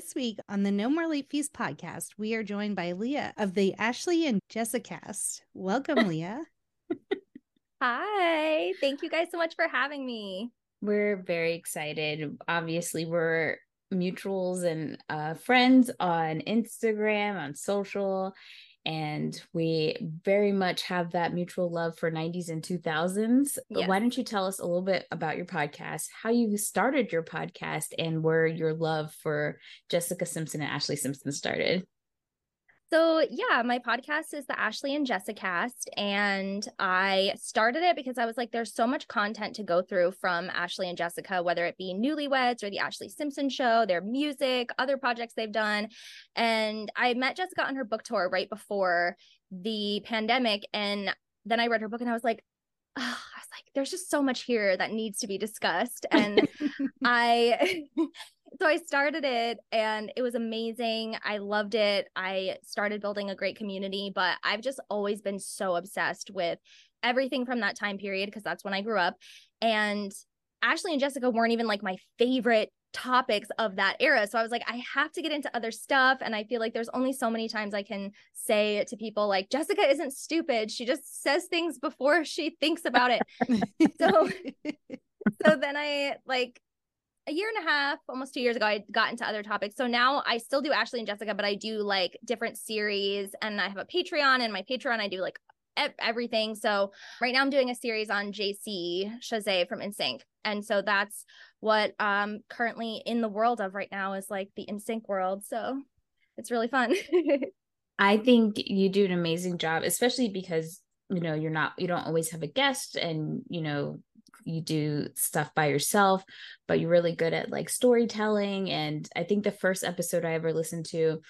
This week on the No More Late Fees podcast, we are joined by Lia of the Ashlee and Jessicast. Welcome, Lia. Hi. Thank you guys so much for having me. We're very excited. Obviously, we're mutuals and uh, friends on Instagram, on social, and we very much have that mutual love for 90s and 2000s. But yes. why don't you tell us a little bit about your podcast, how you started your podcast, and where your love for Jessica Simpson and Ashlee Simpson started? So, yeah, my podcast is the Ashlee and Jessicast. And I started it because I was like, there's so much content to go through from Ashlee and Jessica, whether it be Newlyweds or the Ashlee Simpson show, their music, other projects they've done. And I met Jessica on her book tour right before the pandemic. And then I read her book and I was like, oh, I was like, there's just so much here that needs to be discussed. And I so I started it and it was amazing. I loved it. I started building a great community, but I've just always been so obsessed with everything from that time period because that's when I grew up. And Ashlee and Jessica weren't even like my favorite topics of that era. So I was like, I have to get into other stuff. And I feel like there's only so many times I can say to people, like, Jessica isn't stupid. She just says things before she thinks about it. so, so then I like a year and a half, almost two years ago, I got into other topics. So now I still do Ashlee and Jessica, but I do like different series and I have a Patreon and my Patreon, I do like everything. So right now I'm doing a series on JC Chasez from NSYNC. And so that's what um currently in the world of right now is like the NSYNC world. So it's really fun. I think you do an amazing job, especially because you know you're not you don't always have a guest and you know you do stuff by yourself but you're really good at like storytelling and i think the first episode i ever listened to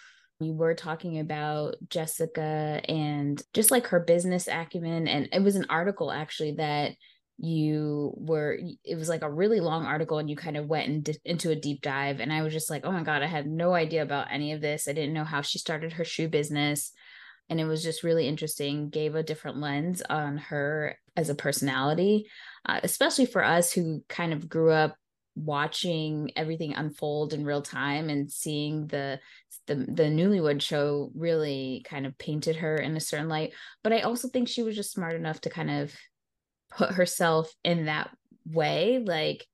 you were talking about Jessica and just like her business acumen. And it was an article actually that you were, it was like a really long article and you kind of went in, into a deep dive. And I was just like, oh my God, I had no idea about any of this. I didn't know how she started her shoe business and it was just really interesting gave a different lens on her as a personality uh, especially for us who kind of grew up watching everything unfold in real time and seeing the the the newlywed show really kind of painted her in a certain light. But i also think she was just smart enough to kind of put herself in that way. Like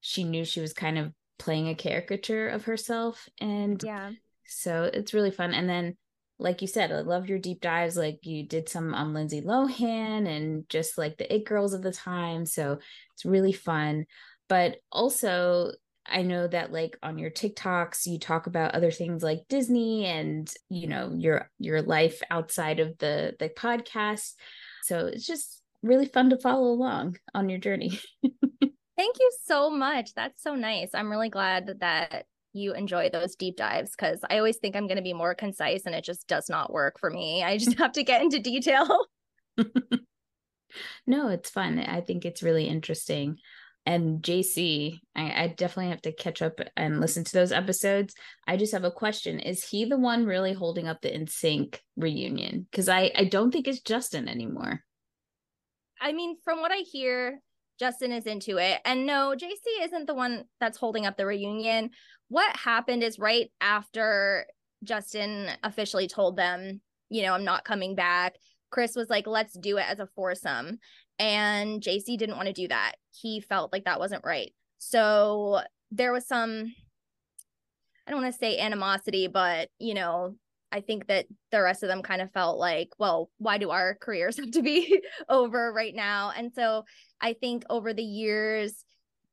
she knew she was kind of playing a caricature of herself and yeah. so it's really fun. And then like you said, I love your deep dives. Like you did some on Lindsay Lohan and just like the it girls of the time. So it's really fun. But also, I know that like on your TikToks, you talk about other things like Disney and you know your your life outside of the the podcast. So it's just really fun to follow along on your journey. Thank you so much. That's so nice. I'm really glad that you enjoy those deep dives because I always think I'm going to be more concise and it just does not work for me. I just have to get into detail. no, it's fun. I think it's really interesting. And JC, I, I, definitely have to catch up and listen to those episodes. I just have a question. Is he the one really holding up the NSYNC reunion? Because I, I don't think it's Justin anymore. I mean, from what I hear, Justin is into it. And no, JC isn't the one that's holding up the reunion what happened is right after Justin officially told them, you know, I'm not coming back. Chris was like, let's do it as a foursome. And JC didn't want to do that. He felt like that wasn't right. So there was some, I don't want to say animosity, but, you know, I think that the rest of them kind of felt like, well, why do our careers have to be over right now? And so I think over the years,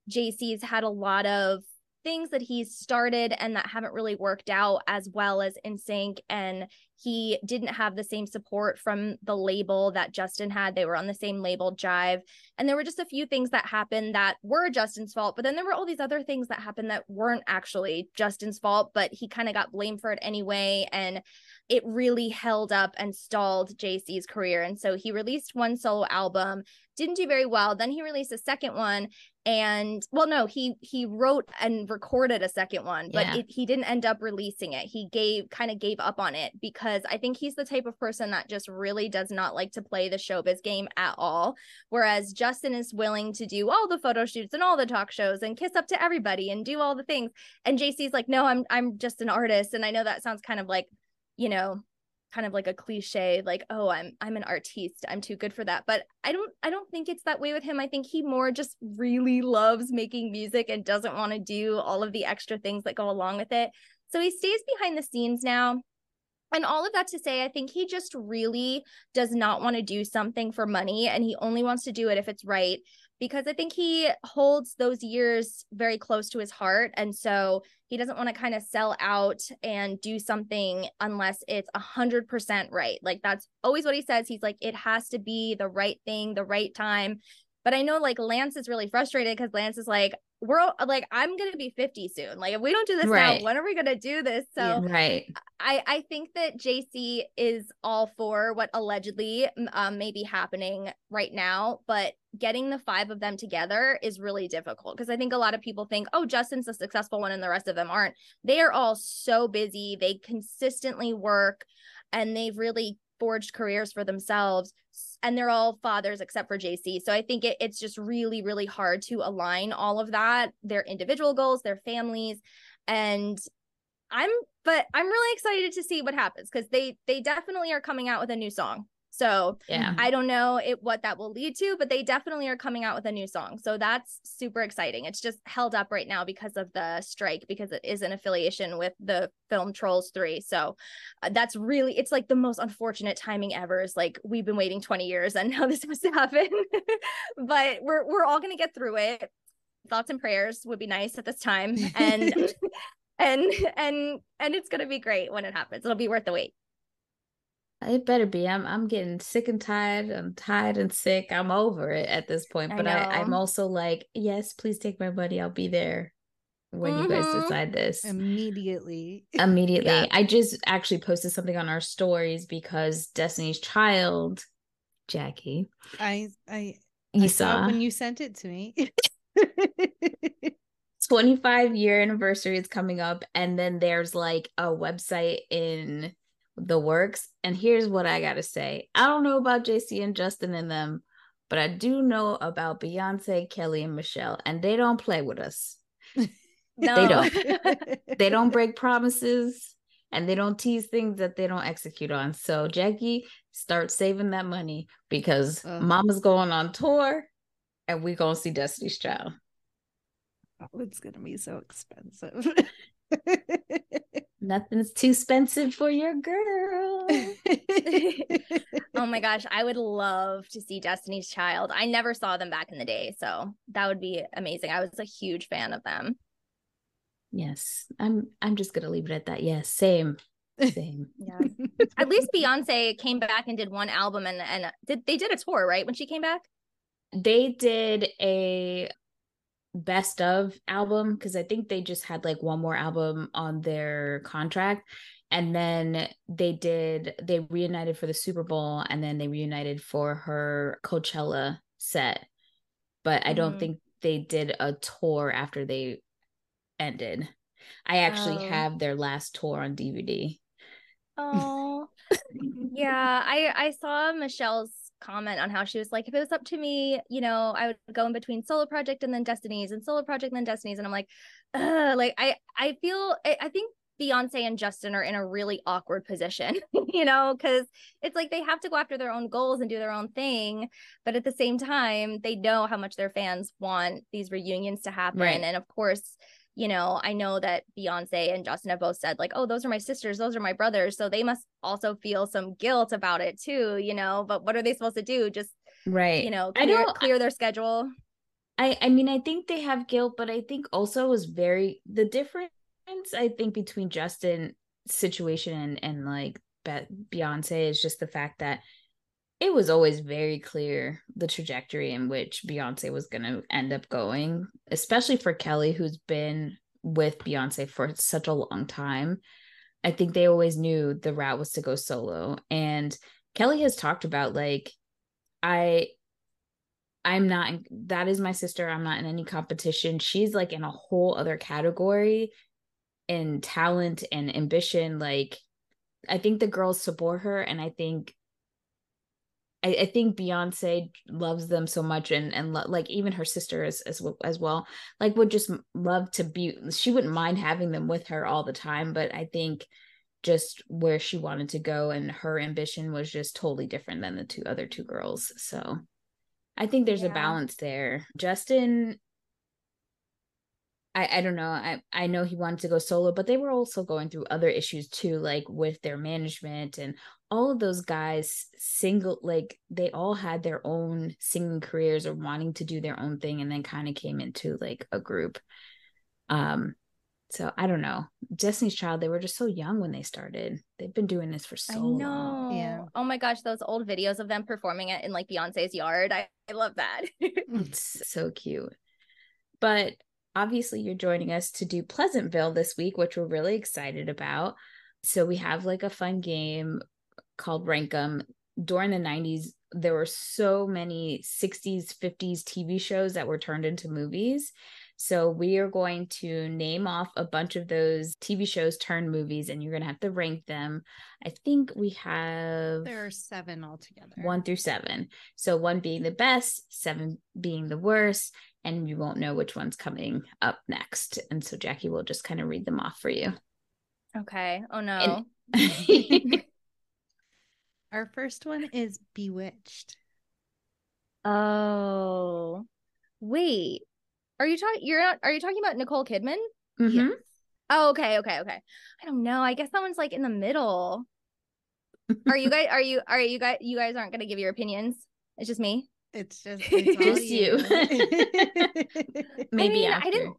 JC's had a lot of things that he's started and that haven't really worked out as well as NSYNC and he didn't have the same support from the label that Justin had they were on the same label Jive and there were just a few things that happened that were Justin's fault but then there were all these other things that happened that weren't actually Justin's fault but he kind of got blamed for it anyway and it really held up and stalled JC's career. And so he released one solo album, didn't do very well. Then he released a second one and well no he he wrote and recorded a second one but yeah. it, he didn't end up releasing it he gave kind of gave up on it because i think he's the type of person that just really does not like to play the showbiz game at all whereas justin is willing to do all the photo shoots and all the talk shows and kiss up to everybody and do all the things and jc's like no i'm i'm just an artist and i know that sounds kind of like you know kind of like a cliche like oh i'm i'm an artiste i'm too good for that but i don't i don't think it's that way with him. I think he more just really loves making music and doesn't want to do all of the extra things that go along with it. So he stays behind the scenes now. And all of that to say, I think he just really does not want to do something for money and he only wants to do it if it's right because I think he holds those years very close to his heart. And so he doesn't want to kind of sell out and do something unless it's a hundred percent right. Like that's always what he says. He's like, it has to be the right thing, the right time. But I know like Lance is really frustrated because Lance is like, we're like, I'm gonna be 50 soon. Like, if we don't do this right. now, when are we gonna do this? So yeah, right. I I think that JC is all for what allegedly um, may be happening right now, but getting the five of them together is really difficult because I think a lot of people think, oh, Justin's the successful one and the rest of them aren't. They are all so busy. They consistently work and they've really forged careers for themselves and they're all fathers except for JC. So I think it, it's just really, really hard to align all of that, their individual goals, their families. And I'm but I'm really excited to see what happens because they they definitely are coming out with a new song. So yeah, I don't know it, what that will lead to, but they definitely are coming out with a new song. So that's super exciting. It's just held up right now because of the strike, because it is an affiliation with the film Trolls 3. So uh, that's really, it's like the most unfortunate timing ever. Is like we've been waiting 20 years and now this must happen. but we're we're all gonna get through it. Thoughts and prayers would be nice at this time. And and and and it's gonna be great when it happens. It'll be worth the wait. It better be. I'm I'm getting sick and tired. I'm tired and sick. I'm over it at this point. But I, I am also like, yes, please take my money. I'll be there when mm-hmm. you guys mm-hmm. decide this. Immediately. Immediately. yeah. I just actually posted something on our stories because Destiny's Child, Jackie. I I you I saw, saw when you sent it to me. 25 year anniversary is coming up and then there's like a website in the works. And here's what I got to say I don't know about JC and Justin and them, but I do know about Beyonce, Kelly, and Michelle, and they don't play with us. No. They don't. they don't break promises and they don't tease things that they don't execute on. So, Jackie, start saving that money because uh, mama's going on tour and we're going to see Destiny's Child. Oh, it's going to be so expensive. Nothing's too expensive for your girl. oh my gosh, I would love to see Destiny's Child. I never saw them back in the day, so that would be amazing. I was a huge fan of them. Yes, I'm. I'm just gonna leave it at that. Yes, same, same. yeah. At least Beyonce came back and did one album, and and uh, did they did a tour right when she came back? They did a best of album because I think they just had like one more album on their contract. And then they did, they reunited for the Super Bowl and then they reunited for her Coachella set. But I don't mm-hmm. think they did a tour after they ended. I actually oh. have their last tour on DVD. Oh, yeah. I I saw Michelle's comment on how she was like, if it was up to me, you know, I would go in between solo project and then Destiny's and solo project and then Destiny's. And I'm like, like I I feel I, I think Beyonce and Justin are in a really awkward position, you know, because it's like they have to go after their own goals and do their own thing. But at the same time, they know how much their fans want these reunions to happen. Right. And of course, you know, I know that Beyonce and Justin have both said, like, oh, those are my sisters, those are my brothers. So they must also feel some guilt about it too, you know. But what are they supposed to do? Just right, you know, clear, I don't clear their schedule. I I mean, I think they have guilt, but I think also is very the difference I think between Justin situation and, and like Beyonce is just the fact that it was always very clear the trajectory in which Beyonce was going to end up going, especially for Kelly, who's been with Beyonce for such a long time. I think they always knew the route was to go solo. And Kelly has talked about like, I I'm not that is my sister. I'm not in any competition. She's like in a whole other category in talent and ambition. Like I think the girls support her and I think I, I think Beyonce loves them so much and and lo- like even her sister as, as as well like would just love to be she wouldn't mind having them with her all the time but I think just where she wanted to go and her ambition was just totally different than the two other two girls so I think there's yeah. a balance there. Justin I, I don't know. I, I know he wanted to go solo, but they were also going through other issues too, like with their management and all of those guys single like they all had their own singing careers or wanting to do their own thing and then kind of came into like a group. Um so I don't know. Destiny's Child, they were just so young when they started. They've been doing this for so I know. long. Yeah. Oh my gosh, those old videos of them performing it in like Beyonce's yard. I, I love that. it's so cute. But obviously you're joining us to do Pleasantville this week, which we're really excited about. So we have like a fun game called Rankum. During the 90s, there were so many 60s, 50s TV shows that were turned into movies. So we are going to name off a bunch of those TV shows turned movies, and you're going to have to rank them. I think we have there are seven altogether, one through seven. So one being the best, seven being the worst, and you won't know which one's coming up next. And so Jackie will just kind of read them off for you. Okay. Oh no. And- Our first one is Bewitched. Oh, wait. Are you talking? You're not. Are you talking about Nicole Kidman? Mm-hmm. Yes. Oh, okay, okay, okay. I don't know. I guess that one's like in the middle. Are you guys? Are you? Are you guys? You guys aren't gonna give your opinions. It's just me. It's just it's just you. Maybe I, mean, I didn't.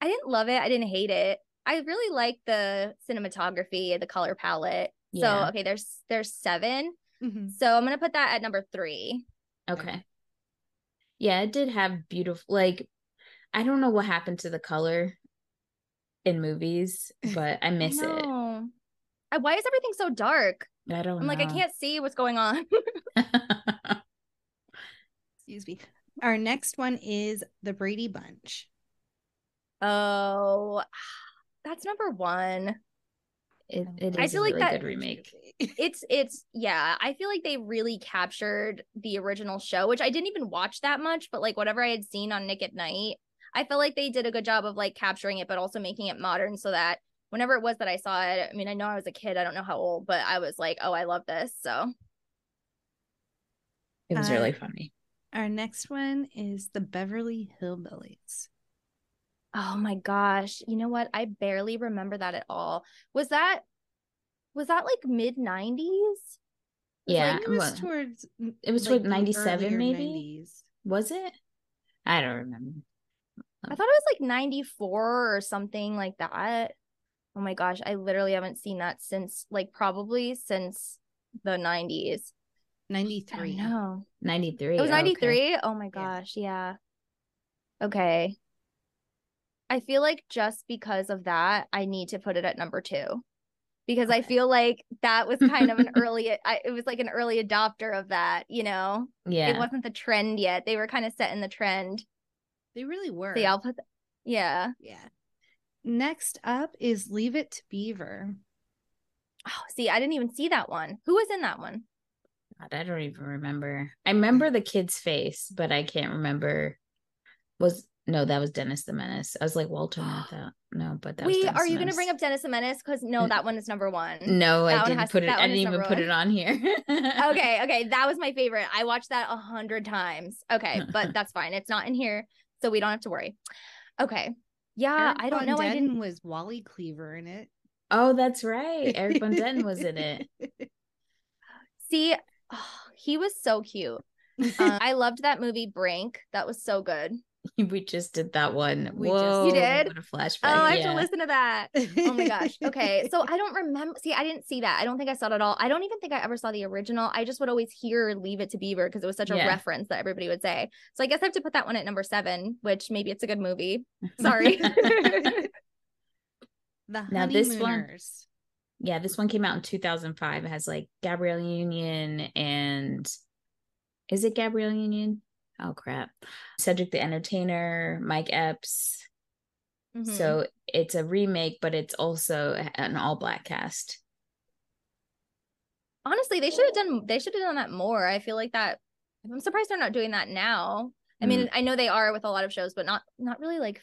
I didn't love it. I didn't hate it. I really like the cinematography, the color palette. Yeah. So okay, there's there's 7 mm-hmm. So I'm gonna put that at number three. Okay. Yeah, it did have beautiful like I don't know what happened to the color in movies, but I miss I it. Why is everything so dark? I don't I'm know. like, I can't see what's going on. Excuse me. Our next one is the Brady Bunch. Oh, that's number one. It, oh, it is I feel like really that, good remake. It's it's yeah. I feel like they really captured the original show, which I didn't even watch that much, but like whatever I had seen on Nick at Night, I felt like they did a good job of like capturing it, but also making it modern so that whenever it was that I saw it, I mean, I know I was a kid, I don't know how old, but I was like, oh, I love this. So it was uh, really funny. Our next one is the Beverly Hillbillies. Oh my gosh. You know what? I barely remember that at all. Was that was that like mid 90s? Yeah, like, it was towards it was like 97 maybe. 90s. Was it? I don't remember. I thought it was like 94 or something like that. Oh my gosh, I literally haven't seen that since like probably since the 90s. 93. No. 93. It was 93? okay. Oh my gosh, yeah. yeah. Okay. I feel like just because of that, I need to put it at number two because okay. I feel like that was kind of an early, I, it was like an early adopter of that, you know? Yeah. It wasn't the trend yet. They were kind of setting the trend. They really were. They all I'll put, yeah. Yeah. Next up is Leave It to Beaver. Oh, see, I didn't even see that one. Who was in that one? God, I don't even remember. I remember the kid's face, but I can't remember. Was no, that was Dennis the Menace. I was like Walter Matthau. No, but that Wait, are you going to bring up Dennis the Menace? Because no, that one is number one. No, that I didn't has, put it. I didn't even put one. it on here. okay, okay, that was my favorite. I watched that a hundred times. Okay, but that's fine. It's not in here, so we don't have to worry. Okay, yeah, Erik I don't know. I didn't was Wally Cleaver in it. Oh, that's right. Erik von Detten was in it. See, oh, he was so cute. Uh, I loved that movie Brink. That was so good. we just did that one. We Whoa, just you did. What a flashback! Oh, I have yeah. to listen to that. Oh my gosh. Okay, so I don't remember. See, I didn't see that. I don't think I saw it at all. I don't even think I ever saw the original. I just would always hear "Leave It to Beaver" because it was such a yeah. reference that everybody would say. So I guess I have to put that one at number seven, which maybe it's a good movie. Sorry. the now this one yeah, this one came out in 2005. It has like Gabrielle Union and is it Gabrielle Union? Oh crap. Cedric the Entertainer, Mike Epps. Mhm. So it's a remake, but it's also an all black cast. honestly, they should have done they should have done that more. I feel like that I'm surprised they're not doing that now. I mean, I know they are with a lot of shows, but not not really like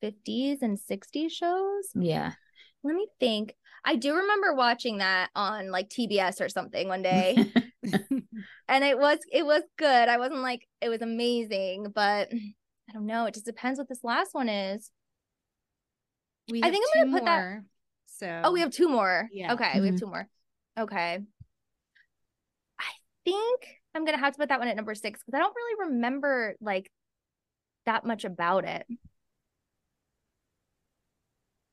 50s and 60s shows. Yeah. Let me think. I do remember watching that on like TBS or something one day. and it was it was good. I wasn't like it was amazing, but I don't know. It just depends what this last one is. We I have think I'm gonna two put that- So Oh, we have two more. Yeah. Okay, we have Mhm. two more. Okay. I think I'm gonna have to put that one at number six because I don't really remember like that much about it.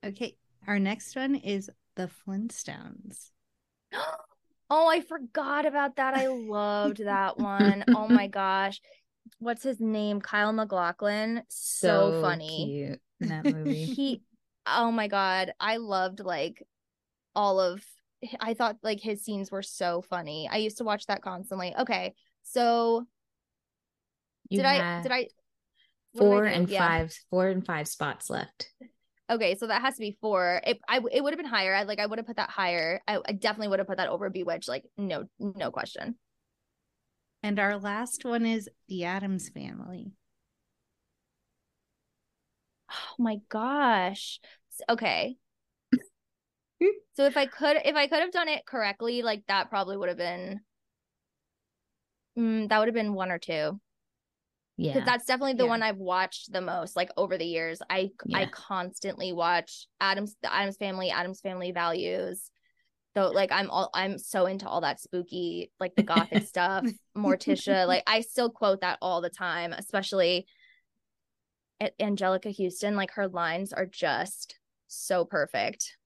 okay. Our next one is the Flintstones. Oh, I forgot about that. I loved that one. Oh my gosh. What's his name? Kyle MacLachlan. So, funny. cute in that movie. He oh my god. I loved like all of I thought like his scenes were so funny. I used to watch that constantly. Okay. So You did I did I four and Yeah. five four and five spots left. Okay, so that has to be four. It I it would have been higher. I like I would have put that higher. I, I definitely would have put that over Bewitched. Like no no question. And our last one is the Addams Family. Oh my gosh. Okay. so if I could if I could have done it correctly, like that probably would have been mm, that would have been one or two. Yeah. Because that's definitely the Yeah. one I've watched the most, like over the years. I I constantly watch Addams the Addams family, Addams family values. So like I'm all I'm so into all that spooky, like the gothic stuff, Morticia. Like I still quote that all the time, especially Anjelica Huston. Like her lines are just so perfect.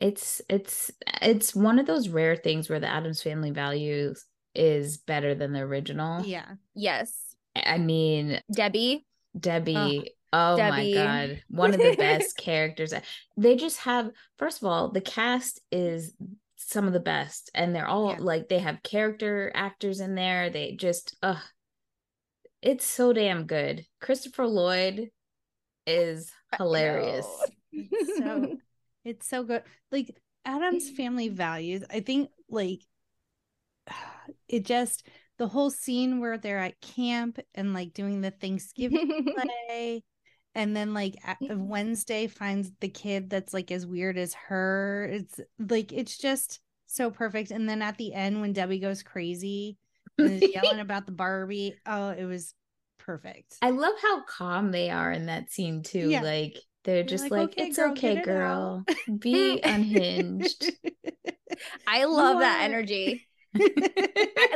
it's it's it's one of those rare things where the Addams Family Values is better than the original. Yeah. Yes. I mean, Debbie. Debbie. oh Debbie. my god, one of the best characters. They just have first of all, the cast is some of the best and they're all Yeah. like they have character actors in there. They just uh it's so damn good. Christopher Lloyd is hilarious. It's so it's so good. Like Addams family values. I think like it just the whole scene where they're at camp and like doing the Thanksgiving play. And then like. Wednesday finds the kid that's like as weird as her. It's like it's just so perfect. And then at the end when Debbie goes crazy and is yelling about the Barbie, oh, it was perfect. I love how calm they are in that scene too. Yeah. Like they're just like, like, "Okay, it's girl, okay, it girl. out." Be unhinged. I love that energy.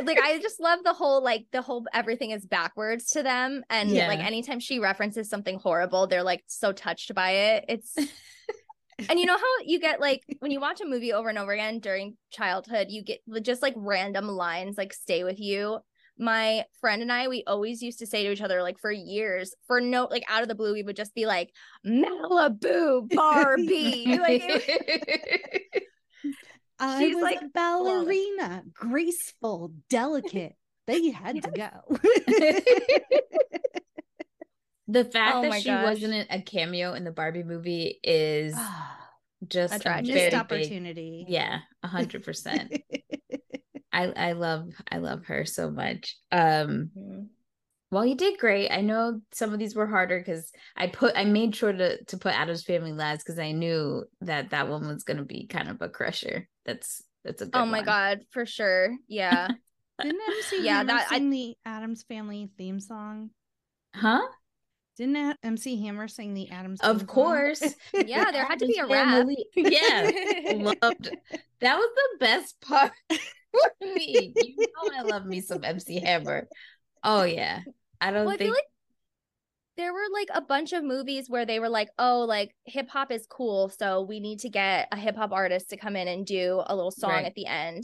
Like I just love the whole like the whole everything is backwards to them and Yeah. like anytime she references something horrible they're like so touched by it. It's and you know how you get like when you watch a movie over and over again during childhood you get just like random lines like stay with you. My friend and I we always used to say to each other like for years for no like out of the blue we would just be like Malibu Barbie. Like it- I She's, was like, a ballerina, graceful, delicate. They had to go. the fact Oh that she gosh. wasn't a cameo in the Barbie movie is just A a tragedy. very Missed big- opportunity. yeah, a hundred percent. I I love I love her so much. Um Mhm. Well you did great. I know some of these were harder because I put I made sure to to put Addams family last because I knew that that one was gonna be kind of a crusher. That's that's a oh good oh my one. god for sure yeah Didn't MC Yeah, Hammer that- I- sing the Addams Family theme song? Huh? Didn't A- MC Hammer sing the Addams? Of theme song? course. Yeah, there had to be a Addams rap. Family. Yeah. loved that was the best part for me. You know I love me some MC Hammer. Oh yeah. I don't well, I think feel like there were like a bunch of movies where they were like, oh, like hip hop is cool, so we need to get a hip hop artist to come in and do a little song Right. at the end.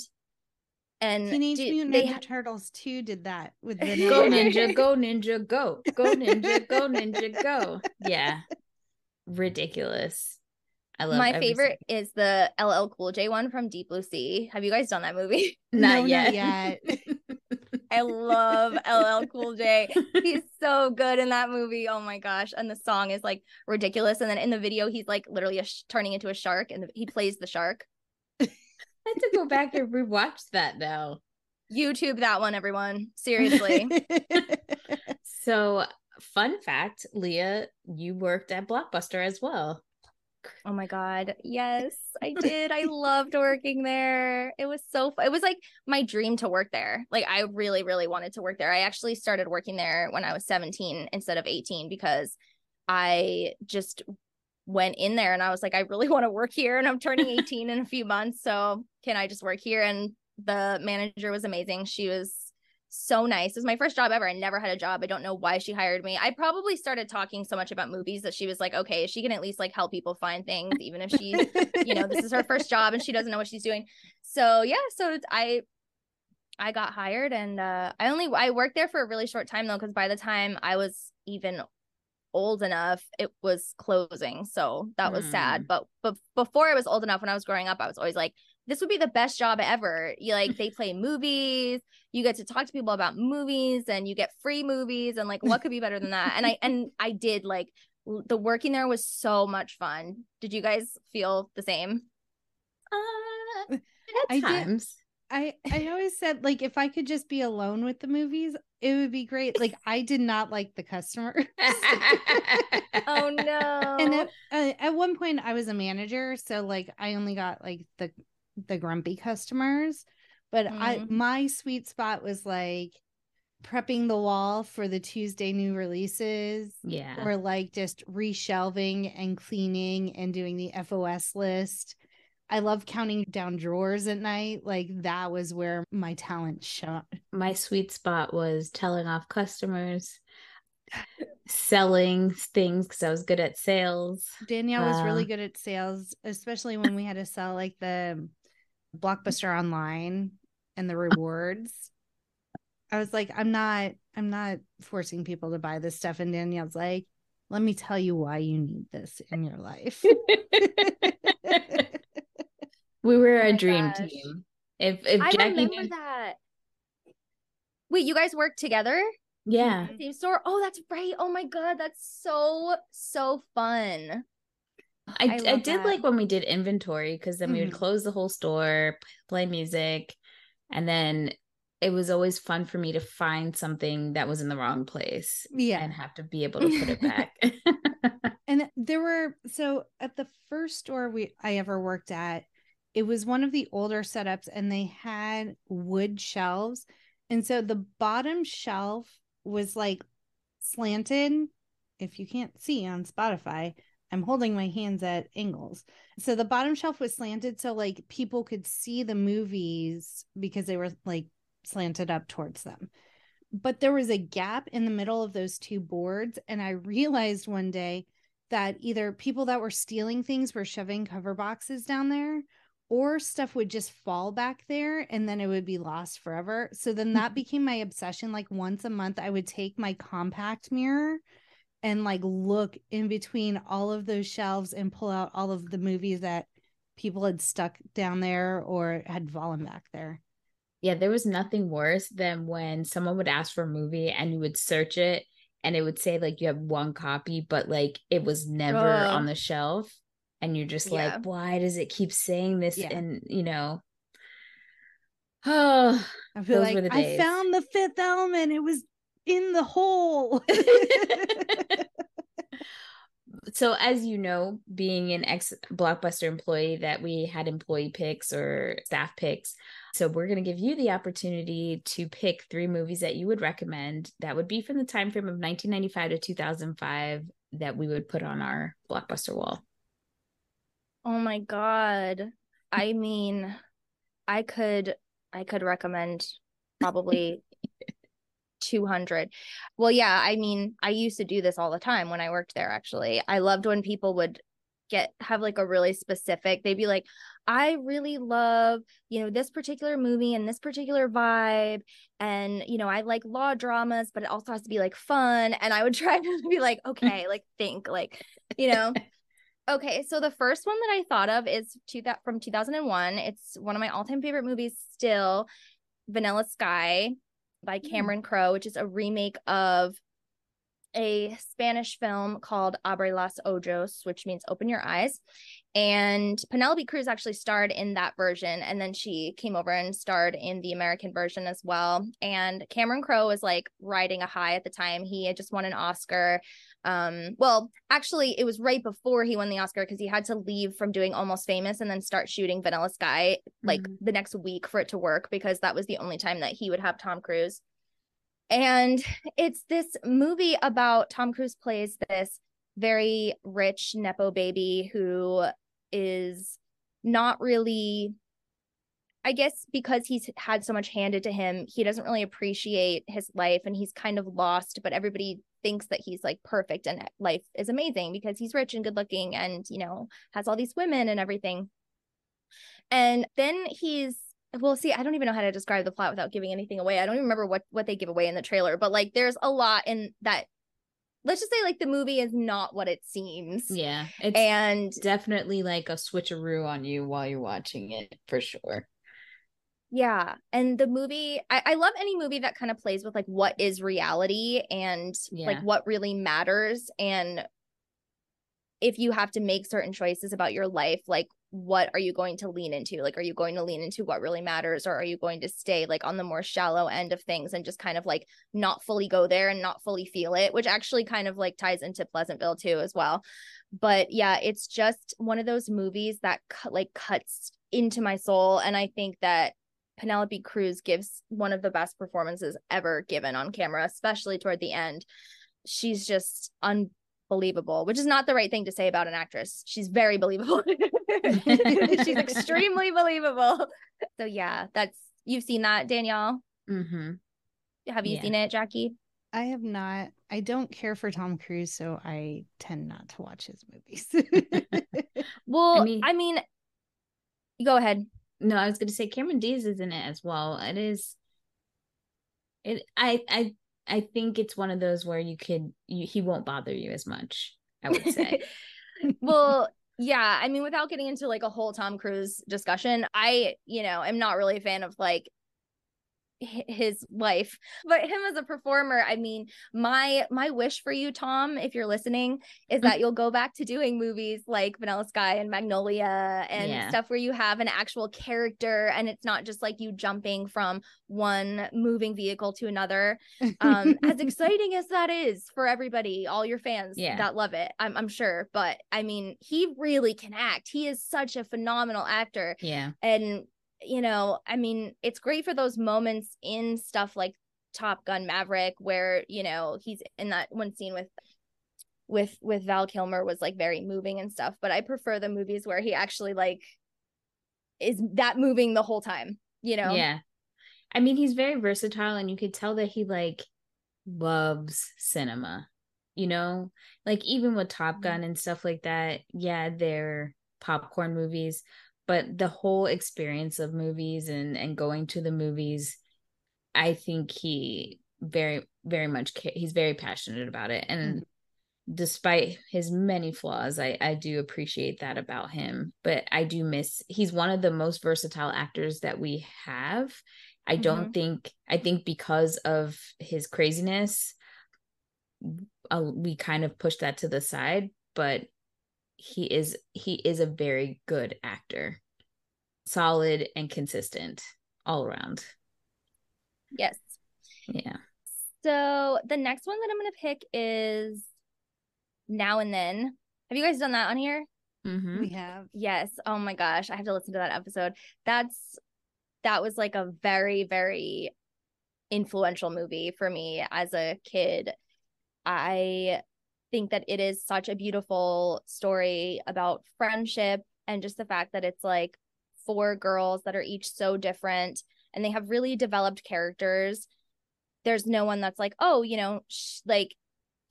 And Teenage do- Mutant Ninja ha- Turtles 2 did that with go ninja, go ninja, go. Go ninja, go ninja, go. Yeah. Ridiculous. I love My every favorite is the LL Cool J one from Deep Blue Sea. Have you guys done that movie? Not No, yet. not yet. I love LL Cool J. He's so good in that movie. Oh my gosh. And the song is like ridiculous. And then in the video, he's like literally a sh- turning into a shark and he plays the shark. I have to go back and rewatch that now. YouTube that one, everyone. Seriously. So, fun fact, Lia, you worked at Blockbuster as well. Oh my God. Yes, I did. I loved working there. It was so fun. It was like my dream to work there. Like, I really, really wanted to work there. I actually started working there when I was 17 instead of 18 because I just went in there and I was like, I really want to work here. And I'm turning 18 in a few months. So, can I just work here? And the manager was amazing. She was so nice. It was my first job ever. I never had a job. I don't know why she hired me. I probably started talking so much about movies that she was like, okay, she can at least like help people find things, even if she, you know, this is her first job and she doesn't know what she's doing. So yeah, so I I got hired and uh I only I worked there for a really short time though, because by the time I was even old enough, it was closing. So that was sad. But but before I was old enough, when I was growing up, I was always like, this would be the best job ever. You like they play movies, you get to talk to people about movies and you get free movies and like what could be better than that? And I and I did like the working there was so much fun. Did you guys feel the same? Uh, at I did- times. I I always said like if I could just be alone with the movies, it would be great. Like I did not like the customers. Oh no. and at, uh, at one point I was a manager, so like I only got like the the grumpy customers, but I Mhm. my sweet spot was like prepping the wall for the Tuesday new releases yeah. or like just reshelving and cleaning and doing the FOS list. I love counting down drawers at night. Like that was where my talent shone. my sweet spot was telling off customers, selling things because I was good at sales. Danielle was really Uh, good at sales, especially when we had to sell like the Blockbuster online and the rewards. I was like, I'm not, I'm not forcing people to buy this stuff. And Danielle's like, let me tell you why you need this in your life. we were Oh a dream gosh. team. If if I Jackie remember knew- that. Wait, you guys work together? yeah. Same store? Oh, that's right. Oh my god, that's so so fun. I, I I, did that. like when we did inventory because then we would Mhm. close the whole store, play music, and then it was always fun for me to find something that was in the wrong place yeah. and have to be able to put it back. And there were so at the first store we I ever worked at, it was one of the older setups and they had wood shelves. And so the bottom shelf was like slanted. If you can't see on Spotify, I'm holding my hands at angles. So the bottom shelf was slanted so like people could see the movies because they were like slanted up towards them. But there was a gap in the middle of those two boards and I realized one day that either people that were stealing things were shoving cover boxes down there or stuff would just fall back there and then it would be lost forever. So then that became my obsession. Like once a month, I would take my compact mirror and like look in between all of those shelves and pull out all of the movies that people had stuck down there or had fallen back there. yeah, there was nothing worse than when someone would ask for a movie and you would search it and it would say like you have one copy, but like it was never Ugh. on the shelf. And you're just Yeah. like, why does it keep saying this? Yeah. And you know, oh, I feel like I found the fifth element. It was in the hole. so as you know being an ex blockbuster employee that we had employee picks or staff picks so we're going to give you the opportunity to pick three movies that you would recommend that would be from the time frame of 1995 to 2005 that we would put on our blockbuster wall Oh my god. I mean, I could I could recommend probably 200. Well, yeah, I mean, I used to do this all the time when I worked there actually. I loved when people would get have like a really specific they'd be like I really love, you know, this particular movie and this particular vibe and you know, I like law dramas, but it also has to be like fun and I would try to be like, okay, like think like, you know, Okay, so the first one that I thought of is two that from 2001. It's one of my all-time favorite movies still, Vanilla Sky by Hmm. Cameron Crowe, which is a remake of a Spanish film called Abre los Ojos, which means open your eyes. And Penelope Cruz actually starred in that version. And then she came over and starred in the American version as well. And Cameron Crowe was like riding a high at the time. He had just won an Oscar. Um, well, actually, it was right before he won the Oscar because he had to leave from doing Almost Famous and then start shooting Vanilla Sky like Mhm. the next week for it to work because that was the only time that he would have Tom Cruise. And it's this movie about Tom Cruise plays this very rich Nepo baby who is not really, I guess, because he's had so much handed to him, he doesn't really appreciate his life and he's kind of lost, but everybody thinks that he's like perfect and life is amazing because he's rich and good looking and, you know, has all these women and everything. And then he's well see i don't even know how to describe the plot without giving anything away i don't even remember what what they give away in the trailer but like there's a lot in that let's just say like the movie is not what it seems Yeah. It's and definitely like a switcheroo on you while you're watching it for sure. Yeah and the movie I, I love any movie that kind of plays with like what is reality and like what really matters and if you have to make certain choices about your life like what are you going to lean into? Like are you going to lean into what really matters or are you going to stay like on the more shallow end of things and just kind of like not fully go there and not fully feel it which actually kind of like ties into pleasantville too as well. But yeah it's just one of those movies that cut like cuts into my soul and i think that penelope cruz gives one of the best performances ever given on camera especially toward the end she's just unbelievable which is not the right thing to say about an actress she's very believable she's extremely believable so yeah that's you've seen that danielle Mm-hmm. have you Yeah. seen it jackie I have not. I don't care for Tom Cruise, so I tend not to watch his movies. well i I mean, mean- go ahead No, I was gonna say Cameron Diaz is in it as well. It is it I I I think it's one of those where you could you, he won't bother you as much, I would say. well yeah i mean without getting into like a whole tom cruise discussion i you know am not really a fan of like his life but him as a performer i mean my my wish for you tom if you're listening is that you'll go back to doing movies like vanilla sky and magnolia and Yeah. stuff where you have an actual character and it's not just like you jumping from one moving vehicle to another um as exciting as that is for everybody all your fans Yeah. that love it I'm, I'm sure but i mean he really can act he is such a phenomenal actor yeah. and you know i mean it's great for those moments in stuff like top gun maverick where you know he's in that one scene with with with val kilmer was like very moving and stuff but i prefer the movies where he actually like is that moving the whole time you know Yeah. I mean, he's very versatile and you could tell that he like loves cinema. You know? Like even with Top mm-hmm. Gun and stuff like that, yeah, they're popcorn movies, but the whole experience of movies and and going to the movies, I think he very very much he's very passionate about it. And despite his many flaws i i do appreciate that about him. But i do miss he's one of the most versatile actors that we have. I don't think i think because of his craziness uh, we kind of push that to the side but he is he is a very good actor solid and consistent all around yes yeah So the next one that I'm gonna pick is Now and Then. Have you guys done that on here? mm-hmm. we have. Yes. Oh my gosh, I have to listen to that episode. That's that was like a very very influential movie for me as a kid. I think that it is such a beautiful story about friendship and just the fact that it's like four girls that are each so different and they have really developed characters. There's no one that's like, oh, you know, sh- like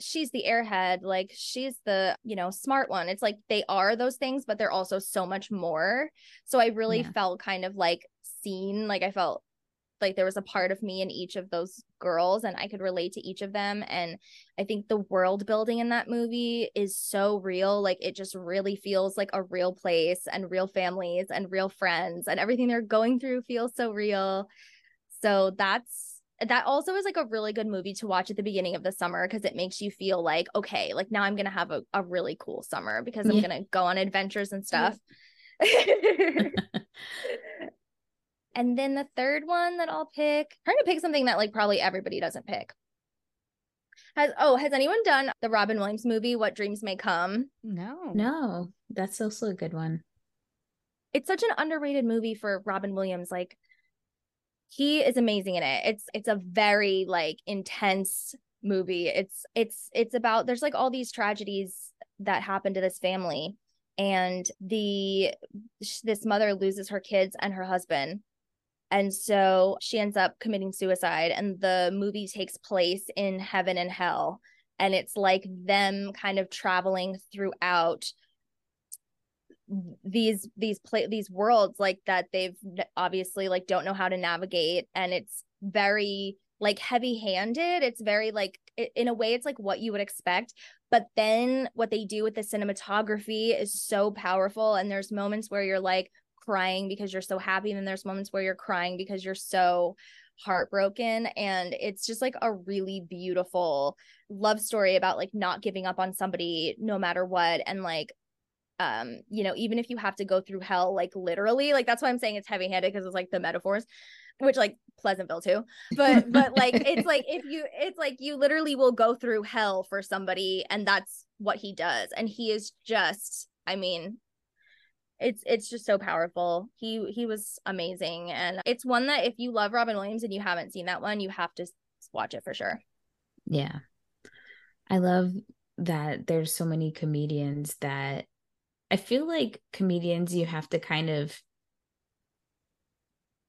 she's the airhead, like she's the, you know, smart one. It's like they are those things, but they're also so much more. So I really Yeah. felt kind of like seen, like I felt like there was a part of me in each of those girls and I could relate to each of them and I think the world building in that movie is so real like it just really feels like a real place and real families and real friends and everything they're going through feels so real. So that's that also is like a really good movie to watch at the beginning of the summer because it makes you feel like okay like now i'm gonna have a, a really cool summer because i'm yeah. gonna go on adventures and stuff and then the third one that i'll pick trying to pick something that like probably everybody doesn't pick. Has oh has anyone done the robin williams movie what dreams may come? No. No. That's also a good one. It's such an underrated movie for robin williams like he is amazing in it. It's it's a very like intense movie. It's it's it's about there's like all these tragedies that happen to this family and the this mother loses her kids and her husband and so she ends up committing suicide and the movie takes place in heaven and hell. And it's like them kind of traveling throughout these these play these worlds like that they've obviously like don't know how to navigate. And it's very like heavy handed it's very like in a way it's like what you would expect. But then what they do with the cinematography is so powerful. And there's moments where you're like crying because you're so happy and then there's moments where you're crying because you're so heartbroken and it's just like a really beautiful love story about like not giving up on somebody no matter what and like um you know even if you have to go through hell like literally like that's why i'm saying it's heavy handed because it's like the metaphors which like pleasantville too but but like it's like if you it's like you literally will go through hell for somebody and that's what he does and he is just i mean it's it's just so powerful he he was amazing and it's one that if you love robin williams and you haven't seen that one you have to watch it for sure yeah i love that there's so many comedians that I feel like comedians, you have to kind of,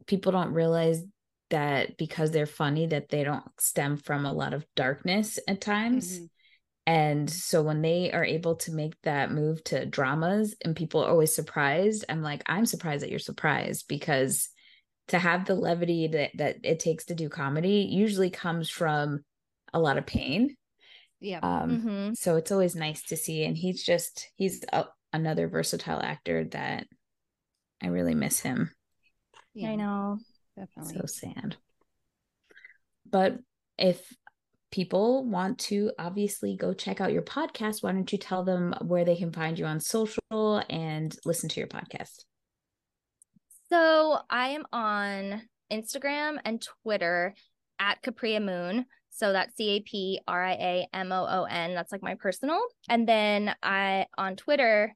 people don't realize that because they're funny, that they don't stem from a lot of darkness at times. Mm-hmm. And so when they are able to make that move to dramas and people are always surprised, I'm like, I'm surprised that you're surprised because to have the levity that, that it takes to do comedy usually comes from a lot of pain. Yeah. Um, mm-hmm. so it's always nice to see. And he's just, he's a, another versatile actor that I really miss him. Yeah, I know. Definitely. So sad. But if people want to obviously go check out your podcast, why don't you tell them where they can find you on social and listen to your podcast? So I am on Instagram and Twitter at Capria Moon. So that's C A P R I A M O O N. That's like my personal. And then I on Twitter,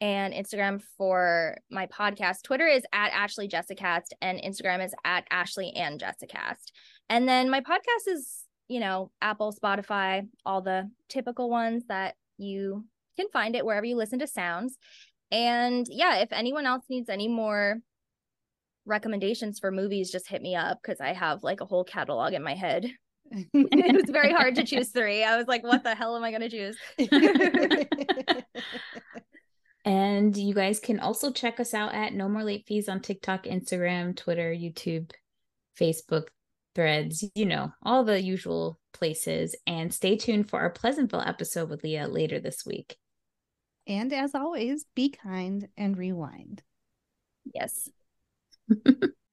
and Instagram for my podcast. Twitter is at Ashlee Jessicast and Instagram is at Ashlee and Jessicast. And then my podcast is, you know, Apple, Spotify, all the typical ones that you can find it wherever you listen to sounds. And yeah, if anyone else needs any more recommendations for movies, just hit me up because I have like a whole catalog in my head. it was very hard to choose three. I was like, what the hell am I going to choose? And you guys can also check us out at No More Late Fees on TikTok, Instagram, Twitter, YouTube, Facebook, threads, you know, all the usual places. And stay tuned for our Pleasantville episode with Lia later this week. And as always, be kind and rewind. Yes.